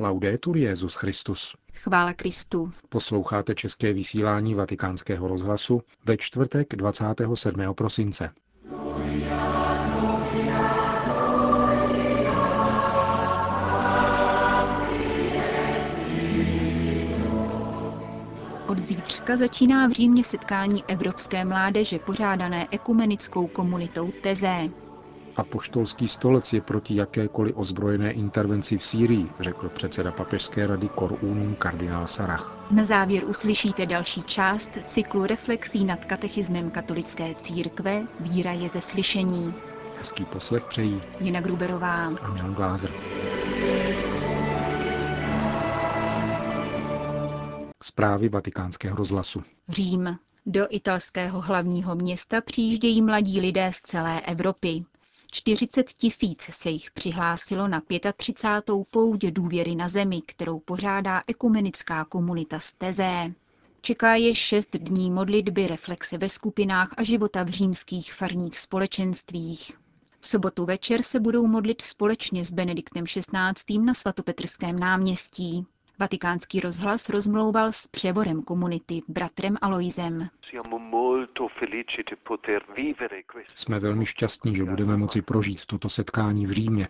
Laudetur Jezus Christus. Chvála Kristu. Posloucháte české vysílání Vatikánského rozhlasu ve čtvrtek 27. prosince. Od zítřka začíná v Římě setkání Evropské mládeže pořádané ekumenickou komunitou Tezé. Apoštolský stolec je proti jakékoliv ozbrojené intervenci v Sýrii, řekl předseda papežské rady Cor Unum kardinál Sarach. Na závěr uslyšíte další část cyklu reflexí nad katechismem katolické církve Víra je ze slyšení. Hezký poslech přejí Jina Gruberová a Milan Glázer. Zprávy vatikánského rozhlasu. Řím. Do italského hlavního města přijíždějí mladí lidé z celé Evropy. 40 tisíc se jich přihlásilo na 35. pouť důvěry na zemi, kterou pořádá ekumenická komunita z Tezé. Čeká je šest dní modlitby, reflexe ve skupinách a života v římských farních společenstvích. V sobotu večer se budou modlit společně s Benediktem XVI. na svatopetrském náměstí. Vatikánský rozhlas rozmlouval s převorem komunity, bratrem Aloizem. Jsme velmi šťastní, že budeme moci prožít toto setkání v Římě.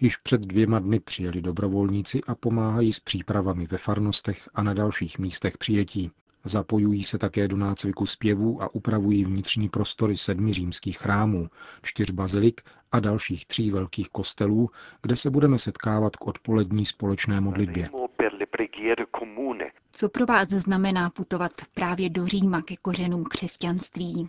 Již před dvěma dny přijeli dobrovolníci a pomáhají s přípravami ve farnostech a na dalších místech přijetí. Zapojují se také do nácviku zpěvů a upravují vnitřní prostory sedmi římských chrámů, čtyř bazilik a dalších tří velkých kostelů, kde se budeme setkávat k odpolední společné modlitbě. Co pro vás znamená putovat právě do Říma ke kořenům křesťanství?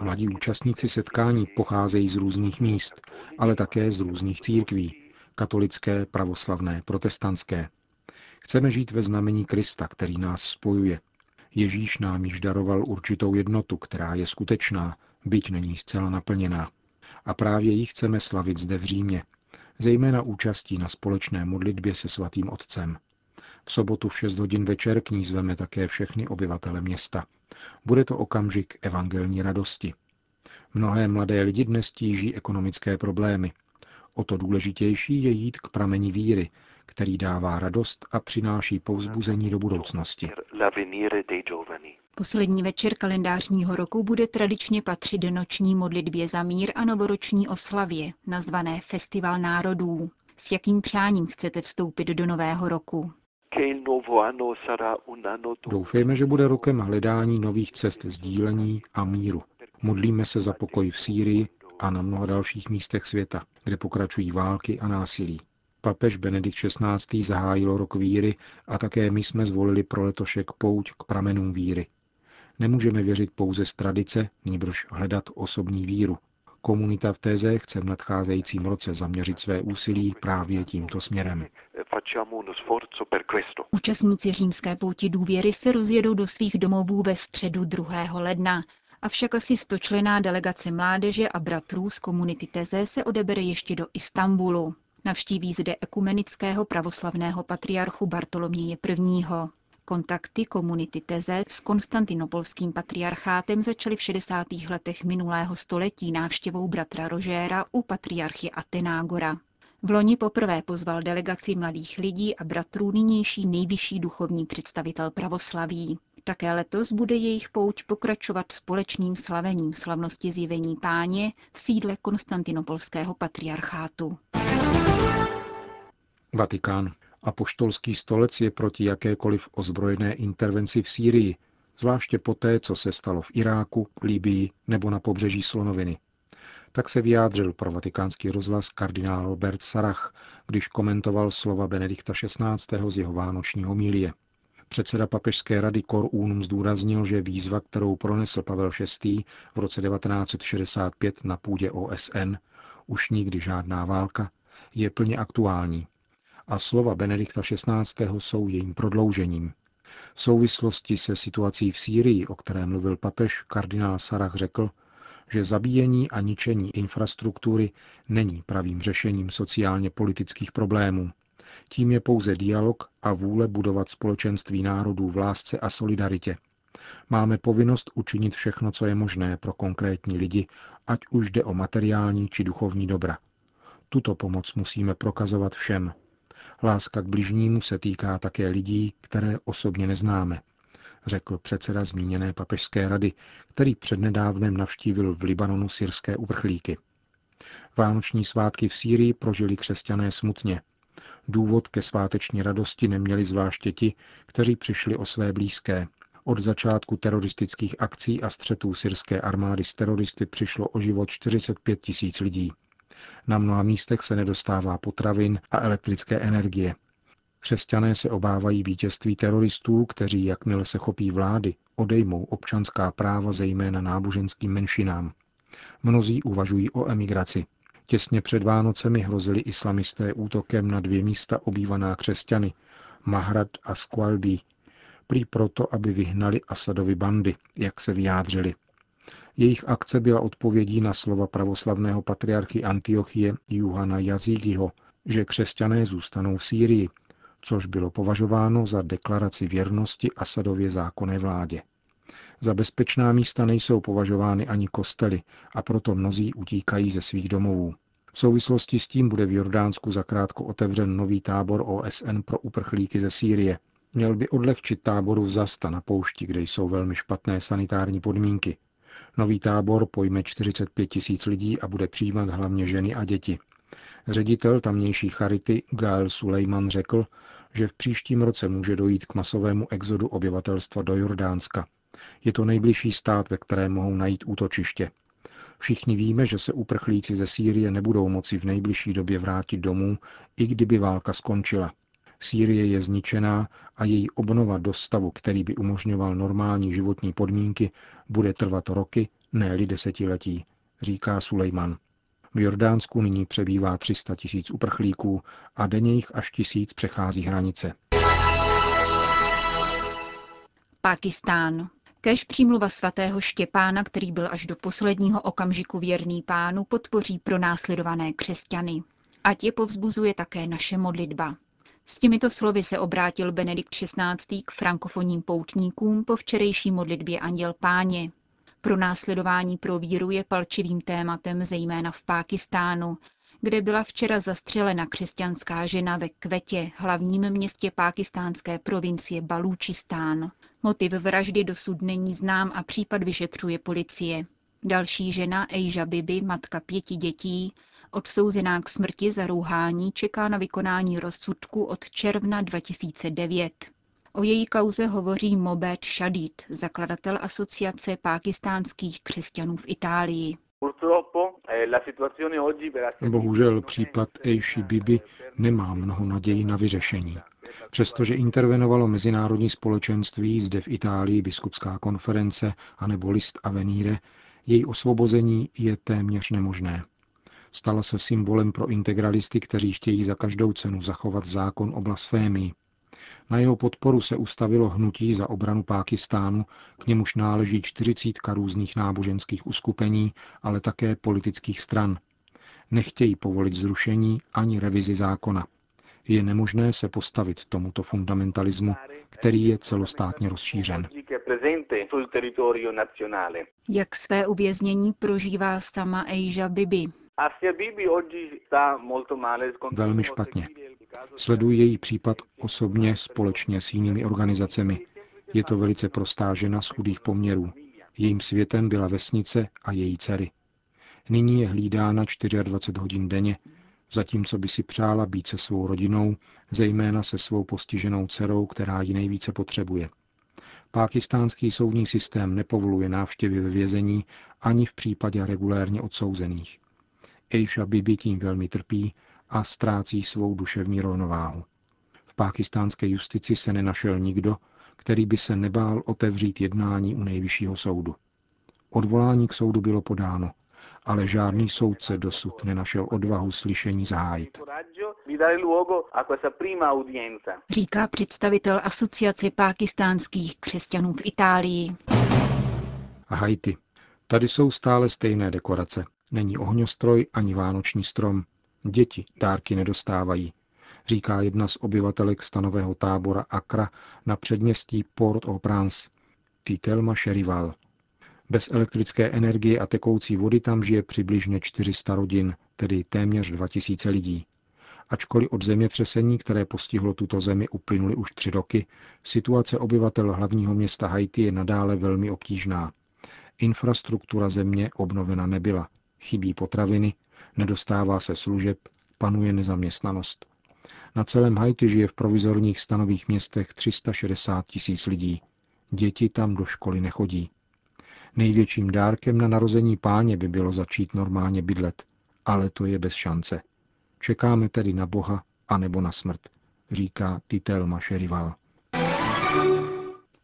Mladí účastníci setkání pocházejí z různých míst, ale také z různých církví. Katolické, pravoslavné, protestantské. Chceme žít ve znamení Krista, který nás spojuje. Ježíš nám již daroval určitou jednotu, která je skutečná, byť není zcela naplněná. A právě ji chceme slavit zde v Římě, zejména účastí na společné modlitbě se svatým otcem. V sobotu v 6 hodin večer k ní zveme také všechny obyvatele města. Bude to okamžik evangelní radosti. Mnohé mladé lidi dnes tíží ekonomické problémy. O to důležitější je jít k prameni víry, který dává radost a přináší povzbuzení do budoucnosti. Poslední večer kalendářního roku bude tradičně patřit noční modlitbě za mír a novoroční oslavě, nazvané Festival národů. S jakým přáním chcete vstoupit do nového roku? Doufejme, že bude rokem hledání nových cest sdílení a míru. Modlíme se za pokoj v Sýrii a na mnoha dalších místech světa, kde pokračují války a násilí. Papež Benedikt XVI. zahájil rok víry a také my jsme zvolili pro letošek pouť k pramenům víry. Nemůžeme věřit pouze z tradice, nýbrž hledat osobní víru. Komunita v Téze chce v nadcházejícím roce zaměřit své úsilí právě tímto směrem. Účastníci římské pouti důvěry se rozjedou do svých domovů ve středu 2. ledna. Avšak asi stočlená delegace mládeže a bratrů z komunity Teze se odebere ještě do Istanbulu. Navštíví zde ekumenického pravoslavného patriarchu Bartoloměje I. Kontakty komunity Teze s konstantinopolským patriarchátem začaly v 60. letech minulého století návštěvou bratra Rožéra u patriarchy Atenágora. V loni poprvé pozval delegaci mladých lidí a bratrů nynější nejvyšší duchovní představitel pravoslaví. Také letos bude jejich pouť pokračovat společným slavením slavnosti zjevení páně v sídle konstantinopolského patriarchátu. Vatikán. Apoštolský stolec je proti jakékoliv ozbrojené intervenci v Sýrii, zvláště poté, co se stalo v Iráku, Libii nebo na pobřeží Slonoviny. Tak se vyjádřil pro vatikánský rozhlas kardinál Robert Sarach, když komentoval slova Benedikta XVI. z jeho vánoční mílie. Předseda papežské rady Cor Unum zdůraznil, že výzva, kterou pronesl Pavel VI. v roce 1965 na půdě OSN, už nikdy žádná válka, je plně aktuální a slova Benedikta XVI. jsou jejím prodloužením. V souvislosti se situací v Sýrii, o které mluvil papež, kardinál Sarach řekl, že zabíjení a ničení infrastruktury není pravým řešením sociálně politických problémů. Tím je pouze dialog a vůle budovat společenství národů v lásce a solidaritě. Máme povinnost učinit všechno, co je možné pro konkrétní lidi, ať už jde o materiální či duchovní dobra. Tuto pomoc musíme prokazovat všem. Láska k bližnímu se týká také lidí, které osobně neznáme, řekl předseda zmíněné papežské rady, který přednedávnem navštívil v Libanonu syrské uprchlíky. Vánoční svátky v Sýrii prožili křesťané smutně. Důvod ke sváteční radosti neměli zvláště ti, kteří přišli o své blízké. Od začátku teroristických akcí a střetů syrské armády s teroristy přišlo o život 45 tisíc lidí. Na mnoha místech se nedostává potravin a elektrické energie. Křesťané se obávají vítězství teroristů, kteří, jakmile se chopí vlády, odejmou občanská práva zejména náboženským menšinám. Mnozí uvažují o emigraci. Těsně před Vánocemi hrozili islamisté útokem na dvě místa obývaná křesťany, Mahrad a Squalbi, prý proto, aby vyhnali Asadovi bandy, jak se vyjádřili. Jejich akce byla odpovědí na slova pravoslavného patriarchy Antiochie Juhana Jazígiho, že křesťané zůstanou v Sýrii, což bylo považováno za deklaraci věrnosti Asadově zákonné vládě. Za bezpečná místa nejsou považovány ani kostely a proto mnozí utíkají ze svých domovů. V souvislosti s tím bude v Jordánsku zakrátko otevřen nový tábor OSN pro uprchlíky ze Sýrie. Měl by odlehčit táboru v Zasta na poušti, kde jsou velmi špatné sanitární podmínky. Nový tábor pojme 45 tisíc lidí a bude přijímat hlavně ženy a děti. Ředitel tamnější charity Gael Sulejman řekl, že v příštím roce může dojít k masovému exodu obyvatelstva do Jordánska. Je to nejbližší stát, ve kterém mohou najít útočiště. Všichni víme, že se uprchlíci ze Sýrie nebudou moci v nejbližší době vrátit domů, i kdyby válka skončila. Sýrie je zničená a její obnova do stavu, který by umožňoval normální životní podmínky, bude trvat roky, ne-li desetiletí, říká Sulejman. V Jordánsku nyní přebývá 300 tisíc uprchlíků a denně jich až tisíc přechází hranice. Pakistán. Kež přímluva svatého Štěpána, který byl až do posledního okamžiku věrný pánu, podpoří pro následované křesťany. Ať je povzbuzuje také naše modlitba. S těmito slovy se obrátil Benedikt XVI. k frankofonním poutníkům po včerejší modlitbě Anděl Páně. Pro následování pro víru je palčivým tématem zejména v Pákistánu, kde byla včera zastřelena křesťanská žena ve Kvetě, hlavním městě pákistánské provincie Balúčistán. Motiv vraždy dosud není znám a případ vyšetřuje policie. Další žena, Ejža Bibi, matka pěti dětí, odsouzená k smrti za rouhání, čeká na vykonání rozsudku od června 2009. O její kauze hovoří Mobed Shadid, zakladatel asociace pákistánských křesťanů v Itálii. Bohužel případ Eishi Bibi nemá mnoho naději na vyřešení. Přestože intervenovalo mezinárodní společenství, zde v Itálii biskupská konference anebo list Avenire, její osvobození je téměř nemožné. Stala se symbolem pro integralisty, kteří chtějí za každou cenu zachovat zákon o blasfémii. Na jeho podporu se ustavilo hnutí za obranu Pákistánu, k němuž náleží čtyřicítka různých náboženských uskupení, ale také politických stran. Nechtějí povolit zrušení ani revizi zákona. Je nemožné se postavit tomuto fundamentalismu, který je celostátně rozšířen. Jak své uvěznění prožívá sama Ejža Bibi? Velmi špatně. Sleduji její případ osobně společně s jinými organizacemi. Je to velice prostá žena z chudých poměrů. Jejím světem byla vesnice a její dcery. Nyní je hlídána 24 hodin denně, zatímco by si přála být se svou rodinou, zejména se svou postiženou dcerou, která ji nejvíce potřebuje. Pákistánský soudní systém nepovoluje návštěvy ve vězení ani v případě regulérně odsouzených. Ejša Bibi tím velmi trpí a ztrácí svou duševní rovnováhu. V pákistánské justici se nenašel nikdo, který by se nebál otevřít jednání u nejvyššího soudu. Odvolání k soudu bylo podáno, ale žádný soudce dosud nenašel odvahu slyšení zahájit. Říká představitel Asociace pákistánských křesťanů v Itálii. Haiti. Tady jsou stále stejné dekorace. Není ohňostroj ani vánoční strom. Děti dárky nedostávají, říká jedna z obyvatelek stanového tábora Akra na předměstí Port-au-Prince, Titelma Sherival. Bez elektrické energie a tekoucí vody tam žije přibližně 400 rodin, tedy téměř 2000 lidí. Ačkoliv od zemětřesení, které postihlo tuto zemi, uplynuly už tři roky, situace obyvatel hlavního města Haiti je nadále velmi obtížná. Infrastruktura země obnovena nebyla, chybí potraviny, nedostává se služeb, panuje nezaměstnanost. Na celém Haiti žije v provizorních stanových městech 360 tisíc lidí. Děti tam do školy nechodí. Největším dárkem na narození páně by bylo začít normálně bydlet, ale to je bez šance. Čekáme tedy na Boha anebo na smrt, říká Titel Mašerival.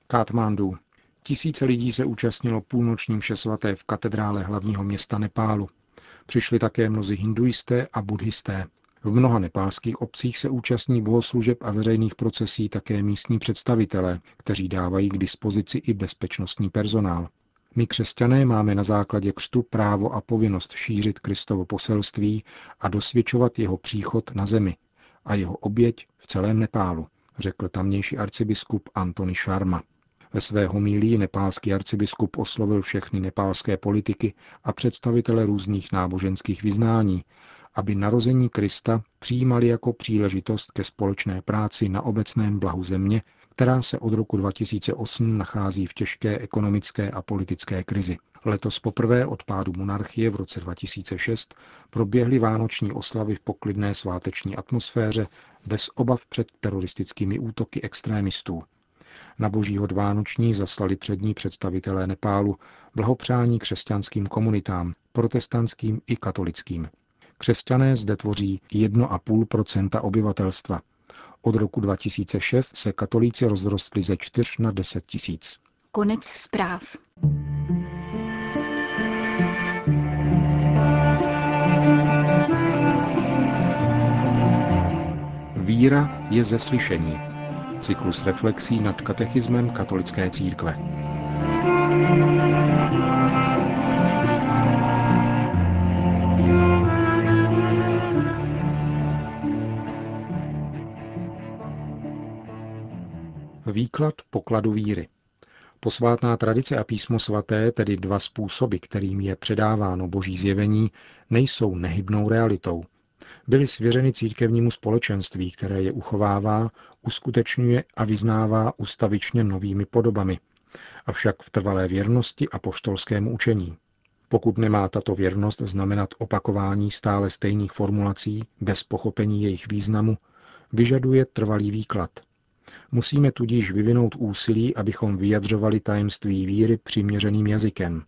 Katmandu. Tisíce lidí se účastnilo půlnoční mše svaté v katedrále hlavního města Nepálu. Přišli také mnozí hinduisté a buddhisté. V mnoha nepálských obcích se účastní bohoslužeb a veřejných procesí také místní představitelé, kteří dávají k dispozici i bezpečnostní personál. My křesťané máme na základě křtu právo a povinnost šířit Kristovo poselství a dosvědčovat jeho příchod na zemi a jeho oběť v celém Nepálu, řekl tamnější arcibiskup Antony Sharma. Ve své homílii nepálský arcibiskup oslovil všechny nepálské politiky a představitele různých náboženských vyznání, aby narození Krista přijímali jako příležitost ke společné práci na obecném blahu země která se od roku 2008 nachází v těžké ekonomické a politické krizi. Letos poprvé od pádu monarchie v roce 2006 proběhly vánoční oslavy v poklidné sváteční atmosféře bez obav před teroristickými útoky extrémistů. Na boží hod vánoční zaslali přední představitelé Nepálu blahopřání křesťanským komunitám, protestantským i katolickým. Křesťané zde tvoří 1,5% obyvatelstva, od roku 2006 se katolíci rozrostli ze 4 na 10 tisíc. Konec zpráv. Víra je ze slyšení. Cyklus reflexí nad katechismem katolické církve. Výklad pokladu víry. Posvátná tradice a písmo svaté, tedy dva způsoby, kterým je předáváno boží zjevení, nejsou nehybnou realitou. Byly svěřeny církevnímu společenství, které je uchovává, uskutečňuje a vyznává ustavičně novými podobami, avšak v trvalé věrnosti a poštolskému učení. Pokud nemá tato věrnost znamenat opakování stále stejných formulací bez pochopení jejich významu, vyžaduje trvalý výklad – Musíme tudíž vyvinout úsilí, abychom vyjadřovali tajemství víry přiměřeným jazykem.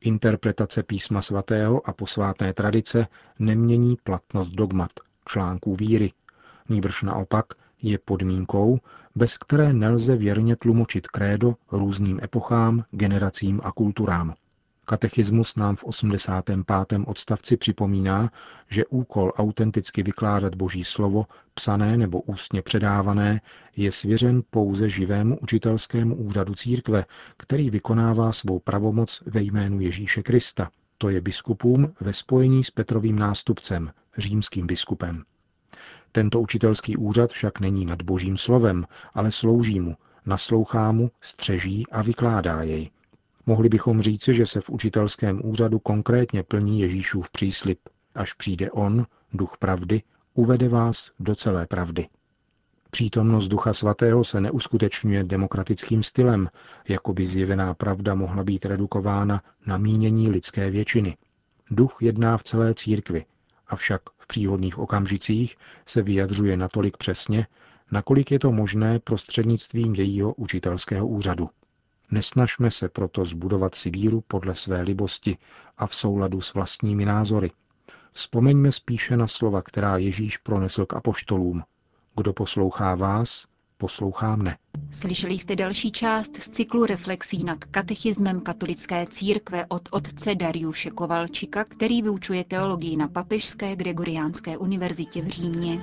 Interpretace písma svatého a posvátné tradice nemění platnost dogmat, článků víry, nýbrž naopak je podmínkou, bez které nelze věrně tlumočit krédo různým epochám, generacím a kulturám. Katechismus nám v 85. odstavci připomíná, že úkol autenticky vykládat Boží slovo, psané nebo ústně předávané, je svěřen pouze živému učitelskému úřadu církve, který vykonává svou pravomoc ve jménu Ježíše Krista, to je biskupům ve spojení s Petrovým nástupcem, římským biskupem. Tento učitelský úřad však není nad božím slovem, ale slouží mu, naslouchá mu, střeží a vykládá jej – Mohli bychom říci, že se v učitelském úřadu konkrétně plní Ježíšův příslip. Až přijde On, duch pravdy, uvede vás do celé pravdy. Přítomnost Ducha Svatého se neuskutečňuje demokratickým stylem, jako by zjevená pravda mohla být redukována na mínění lidské většiny. Duch jedná v celé církvi, avšak v příhodných okamžicích se vyjadřuje natolik přesně, nakolik je to možné prostřednictvím jejího učitelského úřadu. Nesnažme se proto zbudovat si víru podle své libosti a v souladu s vlastními názory. Vzpomeňme spíše na slova, která Ježíš pronesl k apoštolům. Kdo poslouchá vás, poslouchá mne. Slyšeli jste další část z cyklu reflexí nad katechismem katolické církve od otce Dariuše Kovalčika, který vyučuje teologii na Papežské Gregoriánské univerzitě v Římě.